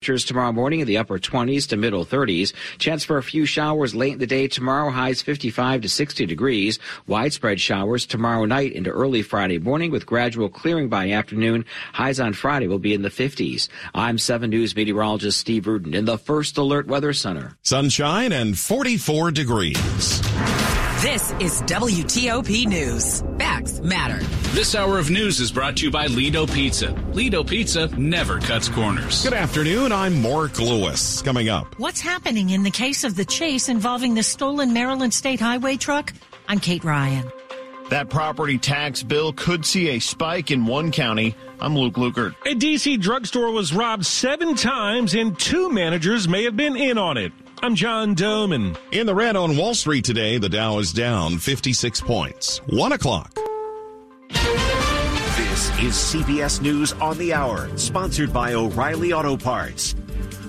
Tomorrow morning in the upper 20s to middle 30s. Chance for a few showers late in the day tomorrow. Highs 55 to 60 degrees. Widespread showers tomorrow night into early Friday morning with gradual clearing by afternoon. Highs on Friday will be in the 50s. I'm 7 News meteorologist Steve Rudin in the First Alert Weather Center. Sunshine and 44 degrees. This is WTOP News. Facts matter. This hour of news is brought to you by Ledo Pizza. Ledo Pizza never cuts corners. Good afternoon. I'm Mark Lewis. Coming up. What's happening in the case of the chase involving the stolen Maryland State Highway truck? I'm Kate Ryan. That property tax bill could see a spike in one county. I'm Luke Lukert. A DC drugstore was robbed seven times, and two managers may have been in on it. I'm John Domen. In the red on Wall Street today, the Dow is down 56 points. One o'clock. This is CBS News on the Hour, sponsored by O'Reilly Auto Parts.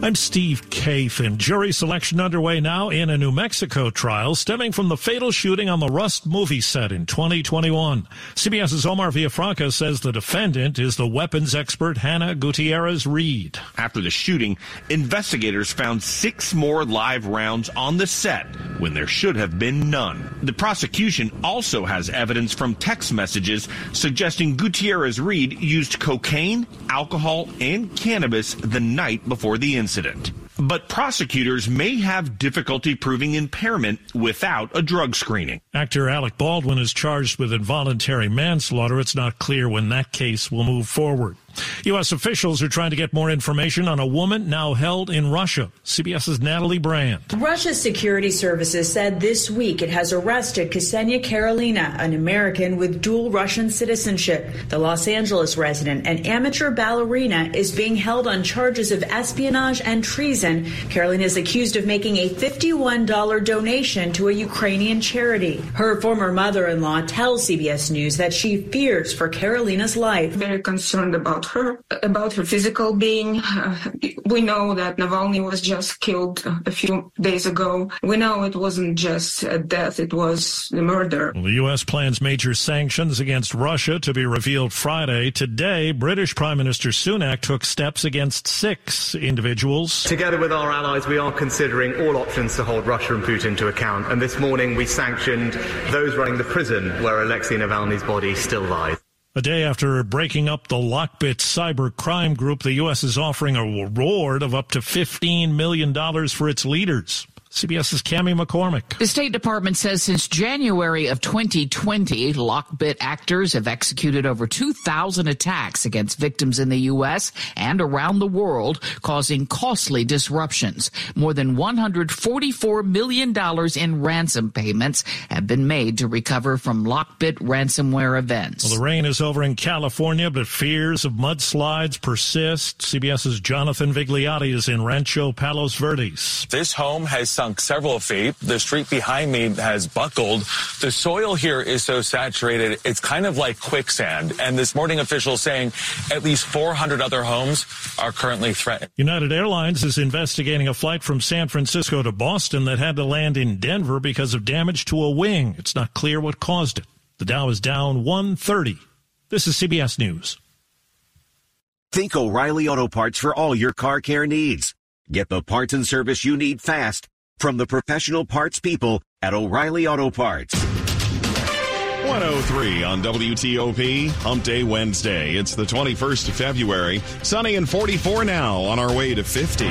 I'm Steve Kathan. Jury selection underway now in a New Mexico trial stemming from the fatal shooting on the Rust movie set in 2021. CBS's Omar Villafranca says the defendant is the weapons expert Hannah Gutierrez Reed. After the shooting, investigators found six more live rounds on the set when there should have been none. The prosecution also has evidence from text messages suggesting Gutierrez Reed used cocaine, alcohol, and cannabis the night before the incident incident. But prosecutors may have difficulty proving impairment without a drug screening. Actor Alec Baldwin is charged with involuntary manslaughter. It's not clear when that case will move forward. U.S. officials are trying to get more information on a woman now held in Russia. CBS's Natalie Brand. Russia's security services said this week it has arrested Ksenia Karelina, an American with dual Russian citizenship. The Los Angeles resident, an amateur ballerina, is being held on charges of espionage and treason. Karelina is accused of making a $51 donation to a Ukrainian charity. Her former mother-in-law tells CBS News that she fears for Karelina's life. Very concerned about her, about her physical being. Uh, we know that Navalny was just killed a few days ago. We know it wasn't just a death, it was a murder. Well, the U.S. plans major sanctions against Russia to be revealed Friday. Today, British Prime Minister Sunak took steps against six individuals. Together with our allies, we are considering all options to hold Russia and Putin to account. And this morning, we sanctioned those running the prison where Alexei Navalny's body still lies. A day after breaking up the Lockbit cyber crime group, the U.S. is offering a reward of up to $15 million for its leaders. CBS's Cami McCormick. The State Department says since January of 2020, Lockbit actors have executed over 2,000 attacks against victims in the U.S. and around the world, causing costly disruptions. More than $144 million in ransom payments have been made to recover from Lockbit ransomware events. Well, the rain is over in California, but fears of mudslides persist. CBS's Jonathan Vigliotti is in Rancho Palos Verdes. This home has sunk several feet. The street behind me has buckled. The soil here is so saturated, it's kind of like quicksand. And this morning, officials saying at least 400 other homes are currently threatened. United Airlines is investigating a flight from San Francisco to Boston that had to land in Denver because of damage to a wing. It's not clear what caused it. The Dow is down 130. This is CBS News. Think O'Reilly Auto Parts for all your car care needs. Get the parts and service you need fast from the professional parts people at O'Reilly Auto Parts. 103 on WTOP, Hump Day Wednesday. It's the 21st of February. Sunny and 44 now on our way to 50.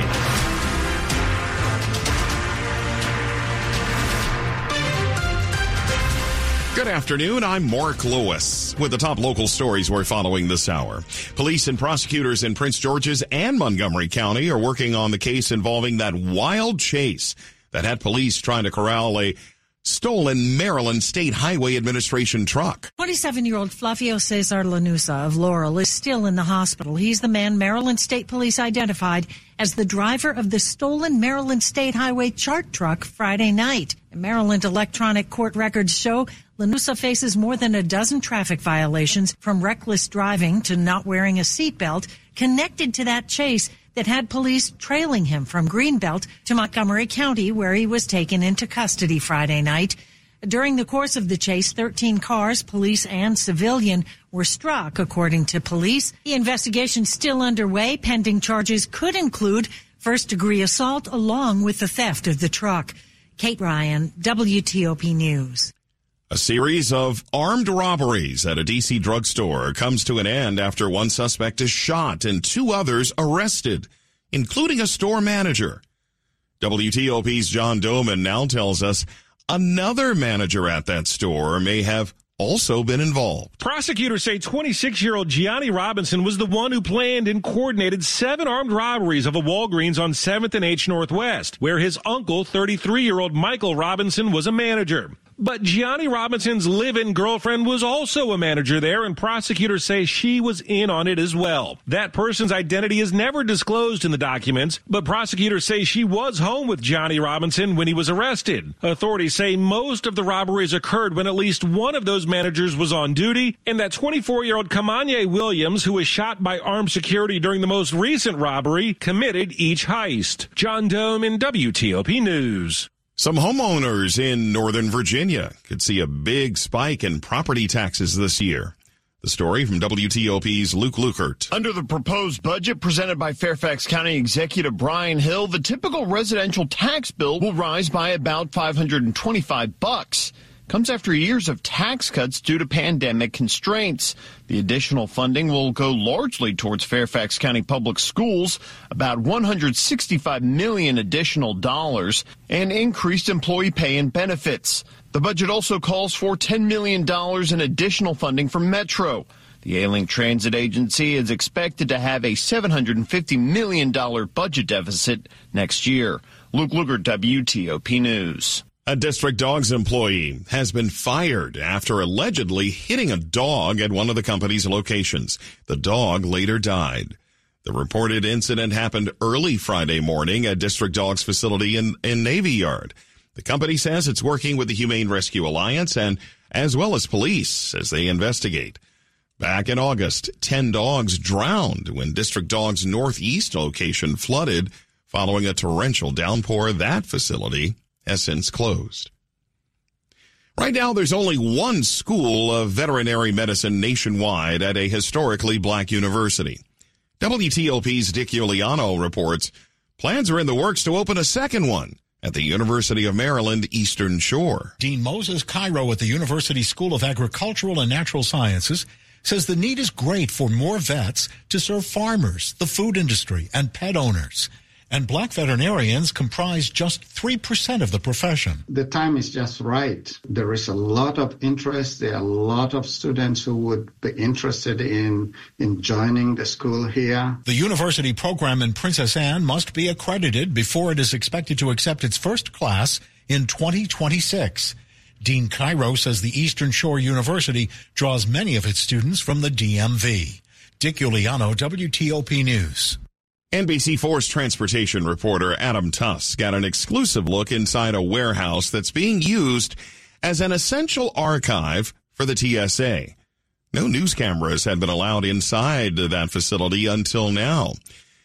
Good afternoon. I'm Mark Lewis with the top local stories we're following this hour. Police and prosecutors in Prince George's and Montgomery County are working on the case involving that wild chase that had police trying to corral a stolen Maryland State Highway Administration truck. 27 year old Flavio Cesar Lanusa of Laurel is still in the hospital. He's the man Maryland State Police identified as the driver of the stolen Maryland State Highway chart truck Friday night. Maryland electronic court records show Lanusa faces more than a dozen traffic violations from reckless driving to not wearing a seatbelt. Connected to that chase, that had police trailing him from Greenbelt to Montgomery County, where he was taken into custody Friday night. During the course of the chase, 13 cars, police and civilian, were struck, according to police. The investigation still underway. Pending charges could include first degree assault along with the theft of the truck. Kate Ryan, WTOP News. A series of armed robberies at a DC drugstore comes to an end after one suspect is shot and two others arrested, including a store manager. WTOP's John Domen now tells us another manager at that store may have also been involved. Prosecutors say 26 year old Gianni Robinson was the one who planned and coordinated seven armed robberies of a Walgreens on 7th and H Northwest, where his uncle, 33 year old Michael Robinson, was a manager. But Gianni Robinson's live-in girlfriend was also a manager there, and prosecutors say she was in on it as well. That person's identity is never disclosed in the documents, but prosecutors say she was home with Gianni Robinson when he was arrested. Authorities say most of the robberies occurred when at least one of those managers was on duty, and that 24-year-old Kamanye Williams, who was shot by armed security during the most recent robbery, committed each heist. John Domen WTOP News. Some homeowners in Northern Virginia could see a big spike in property taxes this year. The story from WTOP's Luke Lukert. Under the proposed budget presented by Fairfax County Executive Bryan Hill, the typical residential tax bill will rise by about 525 bucks comes after years of tax cuts due to pandemic constraints. The additional funding will go largely towards Fairfax County Public Schools, about 165 million additional dollars, and increased employee pay and benefits. The budget also calls for $10 million in additional funding for Metro. The Ailing Transit Agency is expected to have a $750 million budget deficit next year. Luke Lukert, WTOP News. A district dogs employee has been fired after allegedly hitting a dog at one of the company's locations. The dog later died. The reported incident happened early Friday morning at District Dogs facility in, in Navy Yard. The company says it's working with the Humane Rescue Alliance and as well as police as they investigate. Back in August, 10 dogs drowned when District Dogs Northeast location flooded following a torrential downpour. That facility has since closed. Right now, there's only one school of veterinary medicine nationwide at a historically black university. WTOP's Dick Uliano reports plans are in the works to open a second one at the University of Maryland Eastern Shore. Dean Moses Kairo at the University School of Agricultural and Natural Sciences says the need is great for more vets to serve farmers, the food industry, and pet owners and black veterinarians comprise just 3% of the profession. The time is just right. There is a lot of interest. There are a lot of students who would be interested in, in joining the school here. The university program in Princess Anne must be accredited before it is expected to accept its first class in 2026. Dean Kairo says the Eastern Shore University draws many of its students from the DMV. Dick Uliano, WTOP News. NBC4's transportation reporter Adam Tuss got an exclusive look inside a warehouse that's being used as an essential archive for the TSA. No news cameras had been allowed inside that facility until now.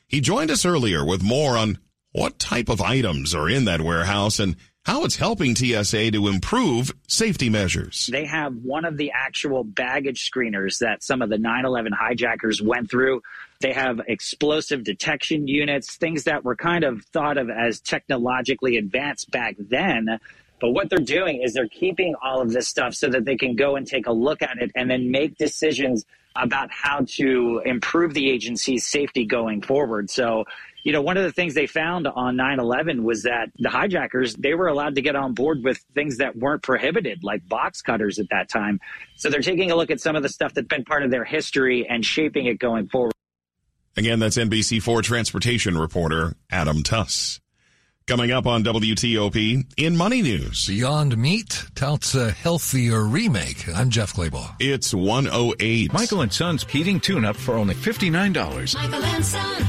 He joined us earlier with more on what type of items are in that warehouse and how it's helping TSA to improve safety measures. They have one of the actual baggage screeners that some of the 9 11 hijackers went through. They have explosive detection units, things that were kind of thought of as technologically advanced back then. But what they're doing is they're keeping all of this stuff so that they can go and take a look at it and then make decisions about how to improve the agency's safety going forward. So you know, one of the things they found on 9-11 was that the hijackers, they were allowed to get on board with things that weren't prohibited, like box cutters at that time. So they're taking a look at some of the stuff that's been part of their history and shaping it going forward. Again, that's NBC4 transportation reporter Adam Tuss. Coming up on WTOP in Money News. Beyond Meat touts a healthier remake. I'm Jeff Clabaugh. It's 108. Michael and Son's heating tune up for only $59. Michael and Son.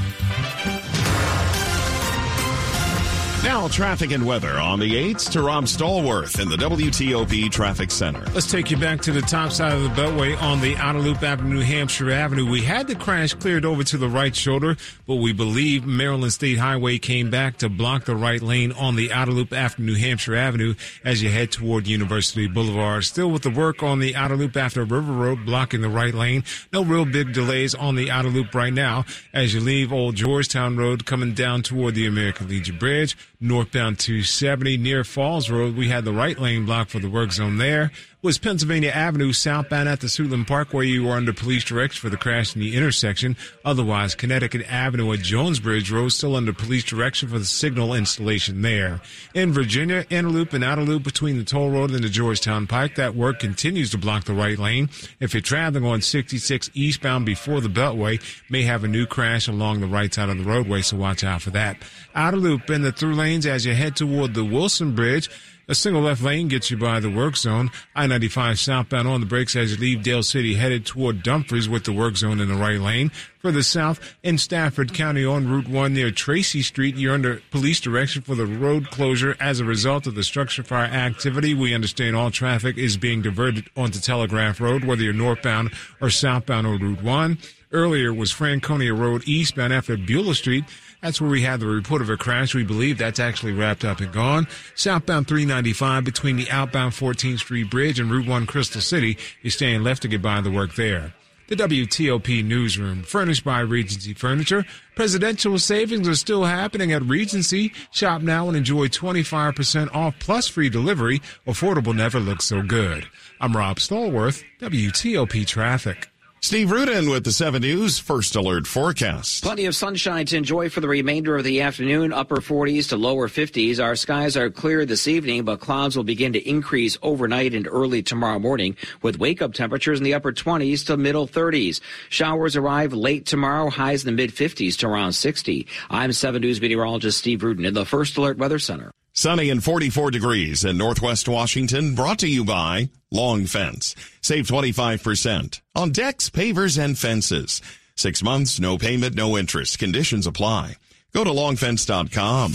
Now, traffic and weather on the 8th to Rob Stallworth in the WTOP Traffic Center. Let's take you back to the top side of the Beltway on the Outer Loop Avenue, New Hampshire Avenue. We had the crash cleared over to the right shoulder, but we believe Maryland State Highway came back to block the right lane on the Outer Loop after New Hampshire Avenue as you head toward University Boulevard. Still with the work on the Outer Loop after River Road blocking the right lane. No real big delays on the Outer Loop right now as you leave Old Georgetown Road coming down toward the American Legion Bridge northbound 270 near Falls Road. We had the right lane blocked for the work zone there. Was Pennsylvania Avenue southbound at the Suitland Parkway. You were under police direction for the crash in the intersection. Otherwise, Connecticut Avenue at Jonesbridge Road still under police direction for the signal installation there. In Virginia, inner loop and outer loop between the toll road and the Georgetown Pike. That work continues to block the right lane. If you're traveling on 66 eastbound before the Beltway, may have a new crash along the right side of the roadway, so watch out for that. Outer loop in the through lanes as you head toward the Wilson Bridge. A single left lane gets you by the work zone. I-95 southbound on the brakes as you leave Dale City headed toward Dumfries with the work zone in the right lane. Further south in Stafford County on Route 1 near Tracy Street, you're under police direction for the road closure as a result of the structure fire activity. We understand all traffic is being diverted onto Telegraph Road, whether you're northbound or southbound on Route 1. Earlier was Franconia Road eastbound after Beulah Street. That's where we had the report of a crash. We believe that's actually wrapped up and gone. Southbound 395 between the outbound 14th Street Bridge and Route 1 Crystal City is staying left to get by the work there. The WTOP newsroom, furnished by Regency Furniture. Presidential savings are still happening at Regency. Shop now and enjoy 25% off plus free delivery. Affordable never looks so good. I'm Rob Stallworth, WTOP Traffic. Steve Rudin with the 7 News First Alert Forecast. Plenty of sunshine to enjoy for the remainder of the afternoon, upper 40s to lower 50s. Our skies are clear this evening, but clouds will begin to increase overnight and early tomorrow morning with wake up temperatures in the upper 20s to middle 30s. Showers arrive late tomorrow, highs in the mid 50s to around 60. I'm 7 News meteorologist Steve Rudin in the First Alert Weather Center. Sunny and 44 degrees in Northwest Washington, brought to you by Long Fence. Save 25% on decks, pavers, and fences. Six months, no payment, no interest. Conditions apply. Go to longfence.com.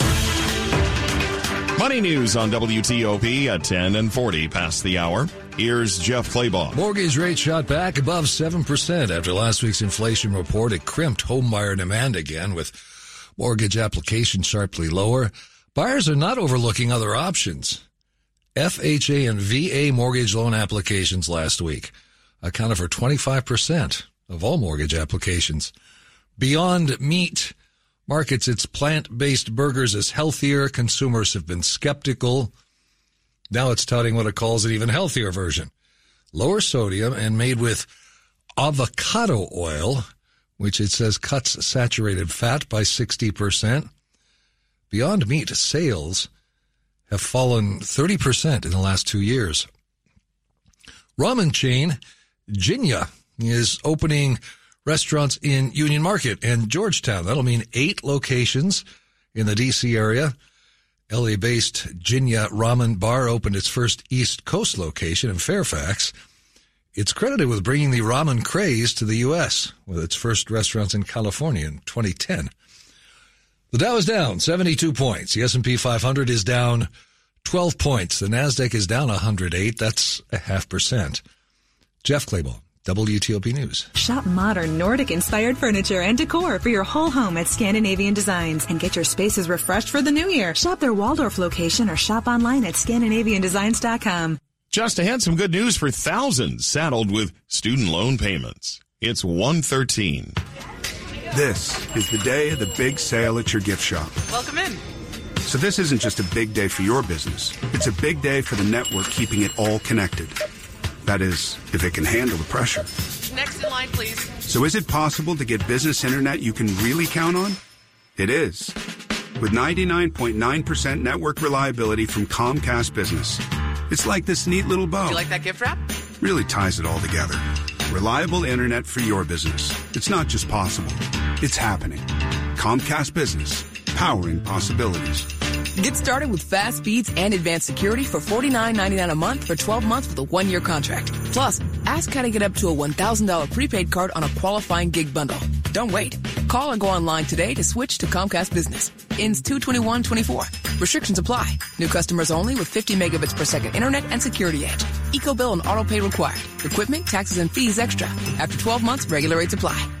Money news on WTOP at 10 and 40 past the hour. Here's Jeff Clabaugh. Mortgage rate shot back above 7% after last week's inflation report. It crimped homebuyer demand again with mortgage applications sharply lower. Buyers are not overlooking other options. FHA and VA mortgage loan applications last week accounted for 25% of all mortgage applications. Beyond Meat markets its plant-based burgers as healthier. Consumers have been skeptical. Now it's touting what it calls an even healthier version. Lower sodium and made with avocado oil, which it says cuts saturated fat by 60%. Beyond Meat sales have fallen 30% in the last two years. Ramen chain Jinya is opening restaurants in Union Market and Georgetown. That'll mean eight locations in the DC area. LA based Jinya Ramen Bar opened its first East Coast location in Fairfax. It's credited with bringing the ramen craze to the U.S. with its first restaurants in California in 2010. The Dow is down 72 points. The S&P 500 is down 12 points. The Nasdaq is down 108. That's a half percent. Jeff Clabaugh, WTOP News. Shop modern Nordic-inspired furniture and decor for your whole home at Scandinavian Designs and get your spaces refreshed for the new year. Shop their Waldorf location or shop online at ScandinavianDesigns.com. Just ahead, some good news for thousands saddled with student loan payments. It's 113. This is the day of the big sale at your gift shop. Welcome in. So this isn't just a big day for your business. It's a big day for the network keeping it all connected. That is, if it can handle the pressure. Next in line, please. So is it possible to get business internet you can really count on? It is. With 99.9% network reliability from Comcast Business. It's like this neat little bow. Do you like that gift wrap? Really ties it all together. Reliable internet for your business. It's not just possible, it's happening. Comcast Business, powering possibilities. Get started with fast speeds and advanced security for $49.99 a month for 12 months with a one year contract. Plus, ask how to get up to a $1,000 prepaid card on a qualifying gig bundle. Don't wait. Call or go online today to switch to Comcast Business. Ends 22124. Restrictions apply. New customers only with 50 megabits per second internet and security edge. Eco bill and auto pay required. Equipment, taxes, and fees extra. After 12 months, regular rates apply.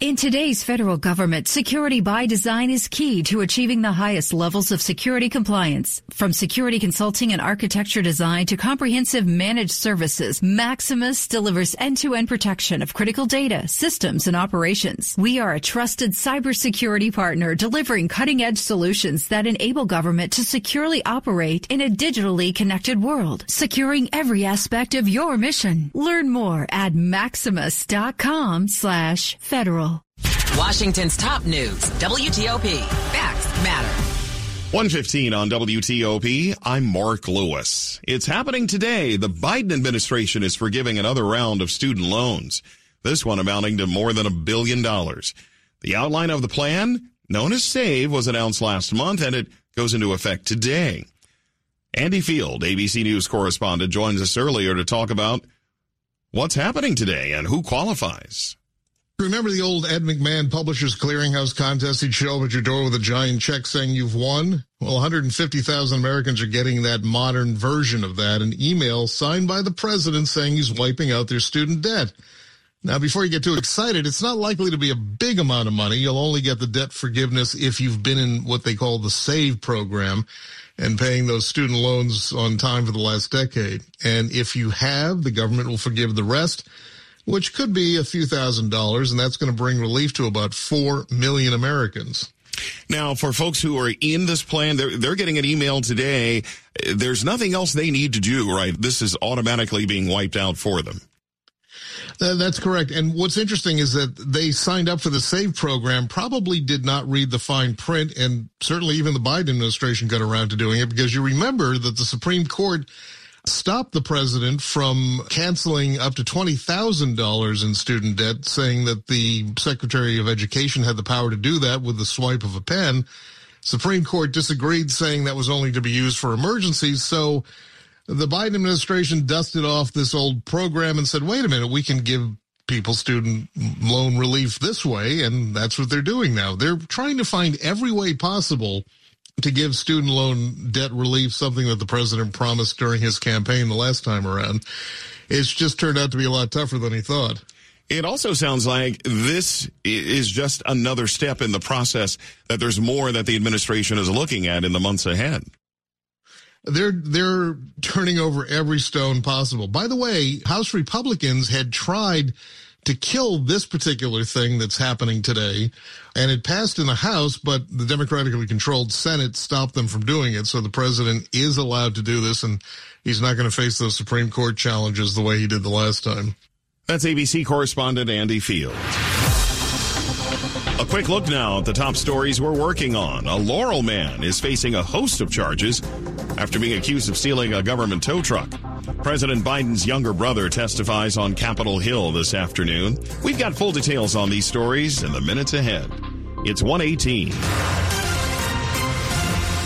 In today's federal government, security by design is key to achieving the highest levels of security compliance. From security consulting and architecture design to comprehensive managed services, Maximus delivers end-to-end protection of critical data, systems, and operations. We are a trusted cybersecurity partner delivering cutting-edge solutions that enable government to securely operate in a digitally connected world, securing every aspect of your mission. Learn more at maximus.com slash federal. Washington's top news, WTOP. Facts matter. 115 on WTOP. I'm Mark Lewis. It's happening today. The Biden administration is forgiving another round of student loans. This one amounting to more than a billion dollars. The outline of the plan, known as SAVE, was announced last month and it goes into effect today. Andy Field, ABC News correspondent, joins us earlier to talk about what's happening today and who qualifies. Remember the old Ed McMahon Publishers Clearinghouse contest? He'd show up at your door with a giant check saying you've won. Well, 150,000 Americans are getting that modern version of that, an email signed by the president saying he's wiping out their student debt. Now, before you get too excited, it's not likely to be a big amount of money. You'll only get the debt forgiveness if you've been in what they call the SAVE program and paying those student loans on time for the last decade. And if you have, the government will forgive the rest which could be a few thousand dollars, and that's going to bring relief to about 4 million Americans. Now, for folks who are in this plan, they're, they're getting an email today. There's nothing else they need to do, right? This is automatically being wiped out for them. Uh, that's correct. And what's interesting is that they signed up for the SAVE program, probably did not read the fine print, and certainly even the Biden administration got around to doing it because you remember that the Supreme Court stopped the president from canceling up to $20,000 in student debt, saying that the Secretary of Education had the power to do that with the swipe of a pen. Supreme Court disagreed, saying that was only to be used for emergencies. So the Biden administration dusted off this old program and said, wait a minute, we can give people student loan relief this way. And that's what they're doing now. They're trying to find every way possible to give student loan debt relief, something that the president promised during his campaign the last time around. It's just turned out to be a lot tougher than he thought. It also sounds like this is just another step in the process that there's more that the administration is looking at in the months ahead. They're they're turning over every stone possible. By the way, House Republicans had tried to kill this particular thing that's happening today. And it passed in the House, but the democratically controlled Senate stopped them from doing it. So the president is allowed to do this, and he's not going to face those Supreme Court challenges the way he did the last time. That's ABC correspondent Andy Field. A quick look now at the top stories we're working on. A Laurel man is facing a host of charges after being accused of stealing a government tow truck. President Biden's younger brother testifies on Capitol Hill this afternoon. We've got full details on these stories in the minutes ahead. It's 118.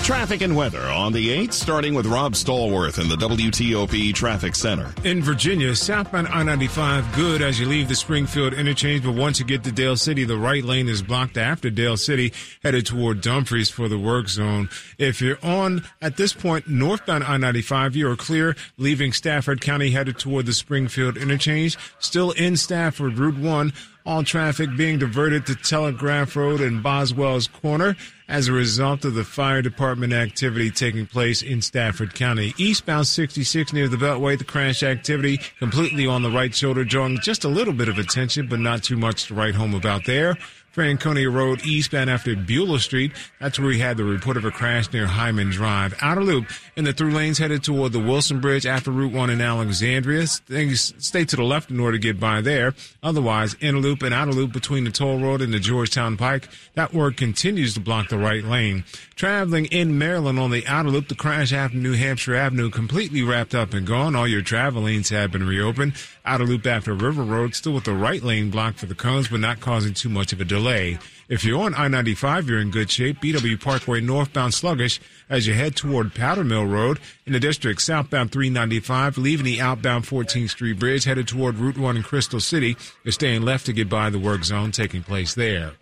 Traffic and weather on the 8th, starting with Rob Stallworth in the WTOP Traffic Center. In Virginia, southbound I 95 good as you leave the Springfield interchange, but once you get to Dale City, the right lane is blocked after Dale City, headed toward Dumfries for the work zone. If you're on, at this point, northbound I 95, you are clear, leaving Stafford County, headed toward the Springfield interchange. Still in Stafford, Route 1 all traffic being diverted to Telegraph Road and Boswell's Corner as a result of the fire department activity taking place in Stafford County. Eastbound 66 near the Beltway, the crash activity completely on the right shoulder, drawing just a little bit of attention, but not too much to write home about there. Franconia Road eastbound after Beulah Street. That's where we had the report of a crash near Hyman Drive. Outer loop in the through lanes headed toward the Wilson Bridge after Route 1 in Alexandria. Things stay to the left in order to get by there. Otherwise, inner loop and outer loop between the toll road and the Georgetown Pike. That work continues to block the right lane. Traveling in Maryland on the outer loop, the crash after New Hampshire Avenue completely wrapped up and gone. All your travel lanes have been reopened. Outer loop after River Road, still with the right lane blocked for the cones, but not causing too much of a delay. If you're on I-95, you're in good shape. BW Parkway northbound sluggish as you head toward Powder Mill Road in the district. Southbound 395, leaving the outbound 14th Street Bridge, headed toward Route 1 in Crystal City. You're staying left to get by the work zone taking place there.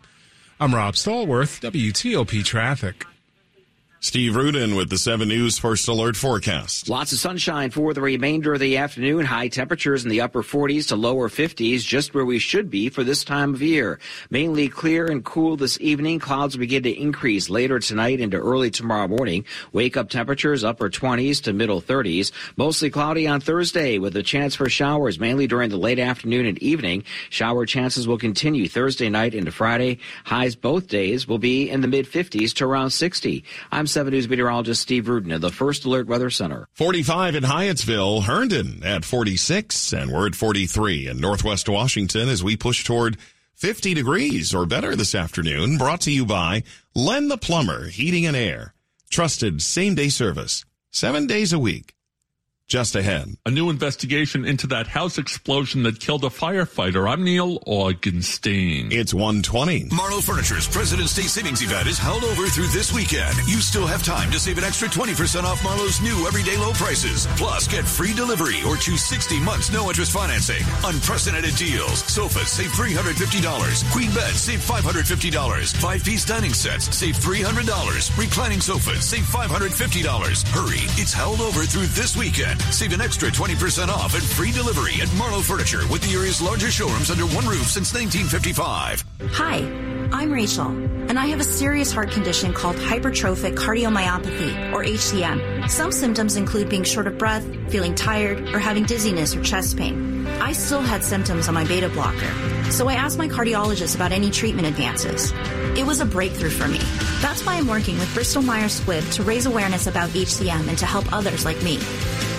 I'm Rob Stallworth, WTOP Traffic. Steve Rudin with the 7 News First Alert forecast. Lots of sunshine for the remainder of the afternoon. High temperatures in the upper 40s to lower 50s, just where we should be for this time of year. Mainly clear and cool this evening. Clouds begin to increase later tonight into early tomorrow morning. Wake up temperatures upper 20s to middle 30s. Mostly cloudy on Thursday with a chance for showers mainly during the late afternoon and evening. Shower chances will continue Thursday night into Friday. Highs both days will be in the mid 50s to around 60. I'm 7 News meteorologist Steve Rudin of the First Alert Weather Center. 45 in Hyattsville, Herndon at 46, and we're at 43 in Northwest Washington as we push toward 50 degrees or better this afternoon. Brought to you by Len the Plumber, Heating and Air. Trusted same day service, seven days a week. Just ahead. A new investigation into that house explosion that killed a firefighter. I'm Neil Augenstein. It's 120. Marlo Furniture's President's Day savings event is held over through this weekend. You still have time to save an extra 20% off Marlo's new everyday low prices. Plus, get free delivery or choose 60 months no interest financing. Unprecedented deals. Sofas save $350. Queen beds save $550. Five piece dining sets save $300. Reclining sofas save $550. Hurry. It's held over through this weekend. Save an extra 20% off and free delivery at Marlo Furniture with the area's largest showrooms under one roof since 1955. Hi, I'm Rachel, and I have a serious heart condition called hypertrophic cardiomyopathy, or HCM. Some symptoms include being short of breath, feeling tired, or having dizziness or chest pain. I still had symptoms on my beta blocker, so I asked my cardiologist about any treatment advances. It was a breakthrough for me. That's why I'm working with Bristol Myers Squibb to raise awareness about HCM and to help others like me.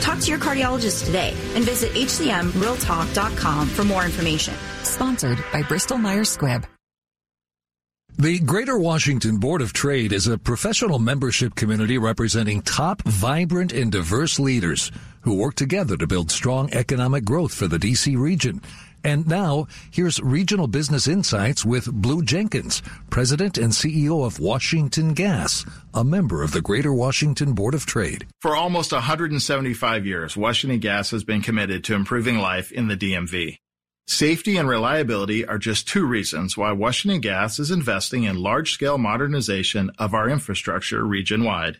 Talk to your cardiologist today and visit hcmrealtalk.com for more information. Sponsored by Bristol Myers Squibb. The Greater Washington Board of Trade is a professional membership community representing top, vibrant, and diverse leaders who work together to build strong economic growth for the DC region. And now, here's Regional Business Insights with Blue Jenkins, President and CEO of Washington Gas, a member of the Greater Washington Board of Trade. For almost 175 years, Washington Gas has been committed to improving life in the DMV. Safety and reliability are just two reasons why Washington Gas is investing in large scale modernization of our infrastructure region wide.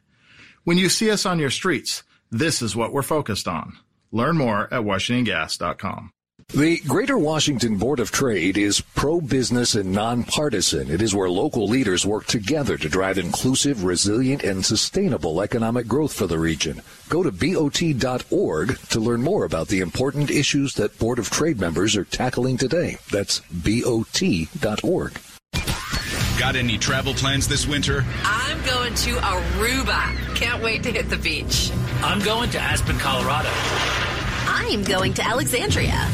When you see us on your streets, this is what we're focused on. Learn more at WashingtonGas.com. The Greater Washington Board of Trade is pro-business and nonpartisan. It is where local leaders work together to drive inclusive, resilient, and sustainable economic growth for the region. Go to BOT.org to learn more about the important issues that Board of Trade members are tackling today. That's BOT.org. Got any travel plans this winter? I'm going to Aruba. Can't wait to hit the beach. I'm going to Aspen, Colorado. I'm going to Alexandria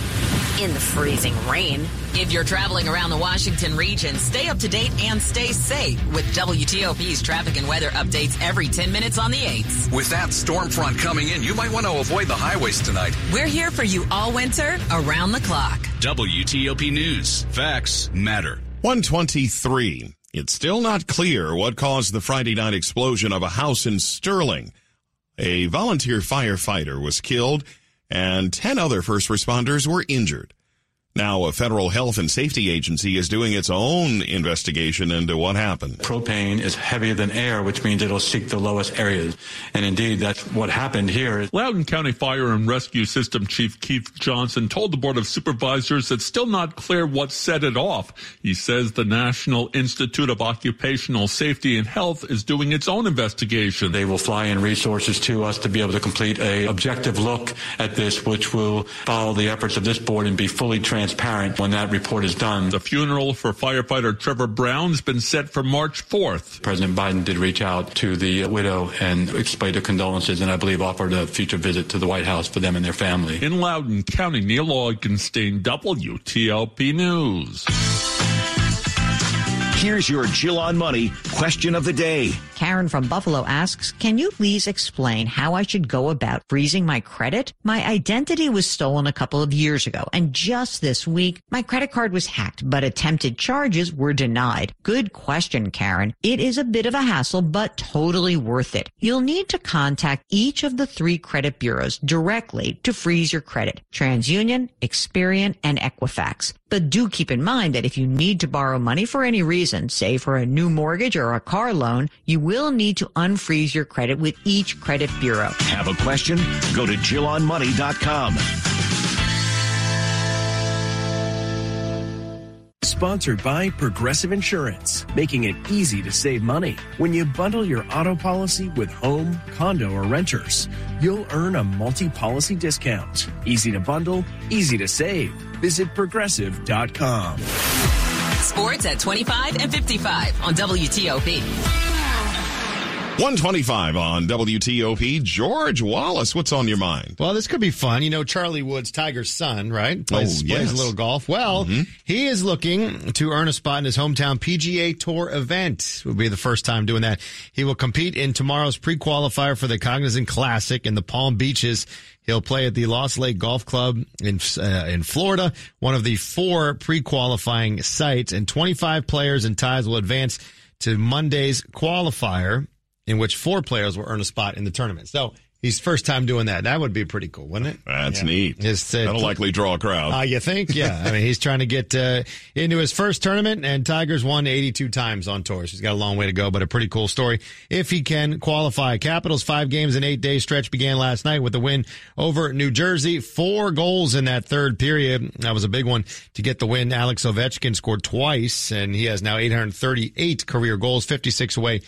in the freezing rain. If you're traveling around the Washington region, stay up to date and stay safe with WTOP's traffic and weather updates every 10 minutes on the 8s. With that storm front coming in, you might want to avoid the highways tonight. We're here for you all winter, around the clock. WTOP News. Facts matter. 123. It's still not clear what caused the Friday night explosion of a house in Sterling. A volunteer firefighter was killed and 10 other first responders were injured. Now, a federal health and safety agency is doing its own investigation into what happened. Propane is heavier than air, which means it'll seek the lowest areas. And indeed, that's what happened here. Loudoun County Fire and Rescue System Chief Keith Johnson told the Board of Supervisors it's still not clear what set it off. He says the National Institute of Occupational Safety and Health is doing its own investigation. They will fly in resources to us to be able to complete a objective look at this, which will follow the efforts of this board and be fully transparent transparent when that report is done. The funeral for firefighter Trevor Brown's been set for March 4th. President Biden did reach out to the widow and explain the condolences and I believe offered a future visit to the White House for them and their family. In Loudoun County, Neil Augenstein, WTOP News. Here's your Jill on Money question of the day. Karen from Buffalo asks, can you please explain how I should go about freezing my credit? My identity was stolen a couple of years ago, and just this week, my credit card was hacked, but attempted charges were denied. Good question, Karen. It is a bit of a hassle, but totally worth it. You'll need to contact each of the three credit bureaus directly to freeze your credit. TransUnion, Experian, and Equifax. But do keep in mind that if you need to borrow money for any reason, say for a new mortgage or a car loan, you will need to unfreeze your credit with each credit bureau. Have a question? Go to JillOnMoney.com. Sponsored by Progressive Insurance, making it easy to save money. When you bundle your auto policy with home, condo, or renters, you'll earn a multi policy discount. Easy to bundle, easy to save. Visit progressive.com. Sports at 25 and 55 on WTOP. 125 on WTOP. George Wallace, what's on your mind? Well, this could be fun. You know, Charlie Woods, Tiger's son, right? Plays, oh, yes. plays a little golf. Well, mm-hmm. he is looking to earn a spot in his hometown PGA Tour event. It will be the first time doing that. He will compete in tomorrow's pre-qualifier for the Cognizant Classic in the Palm Beaches. He'll play at the Lost Lake Golf Club in uh, in Florida, one of the four pre-qualifying sites, and 25 players and ties will advance to Monday's qualifier in which four players will earn a spot in the tournament. So he's first time doing that. That would be pretty cool, wouldn't it? That's yeah. neat. It's, uh, That'll likely draw a crowd. Uh, you think? Yeah. I mean, he's trying to get uh, into his first tournament, and Tigers won 82 times on tour. So he's got a long way to go, but a pretty cool story if he can qualify. Capitals five games in eight day stretch began last night with a win over New Jersey. Four goals in that third period. That was a big one to get the win. Alex Ovechkin scored twice, and he has now 838 career goals, 56 away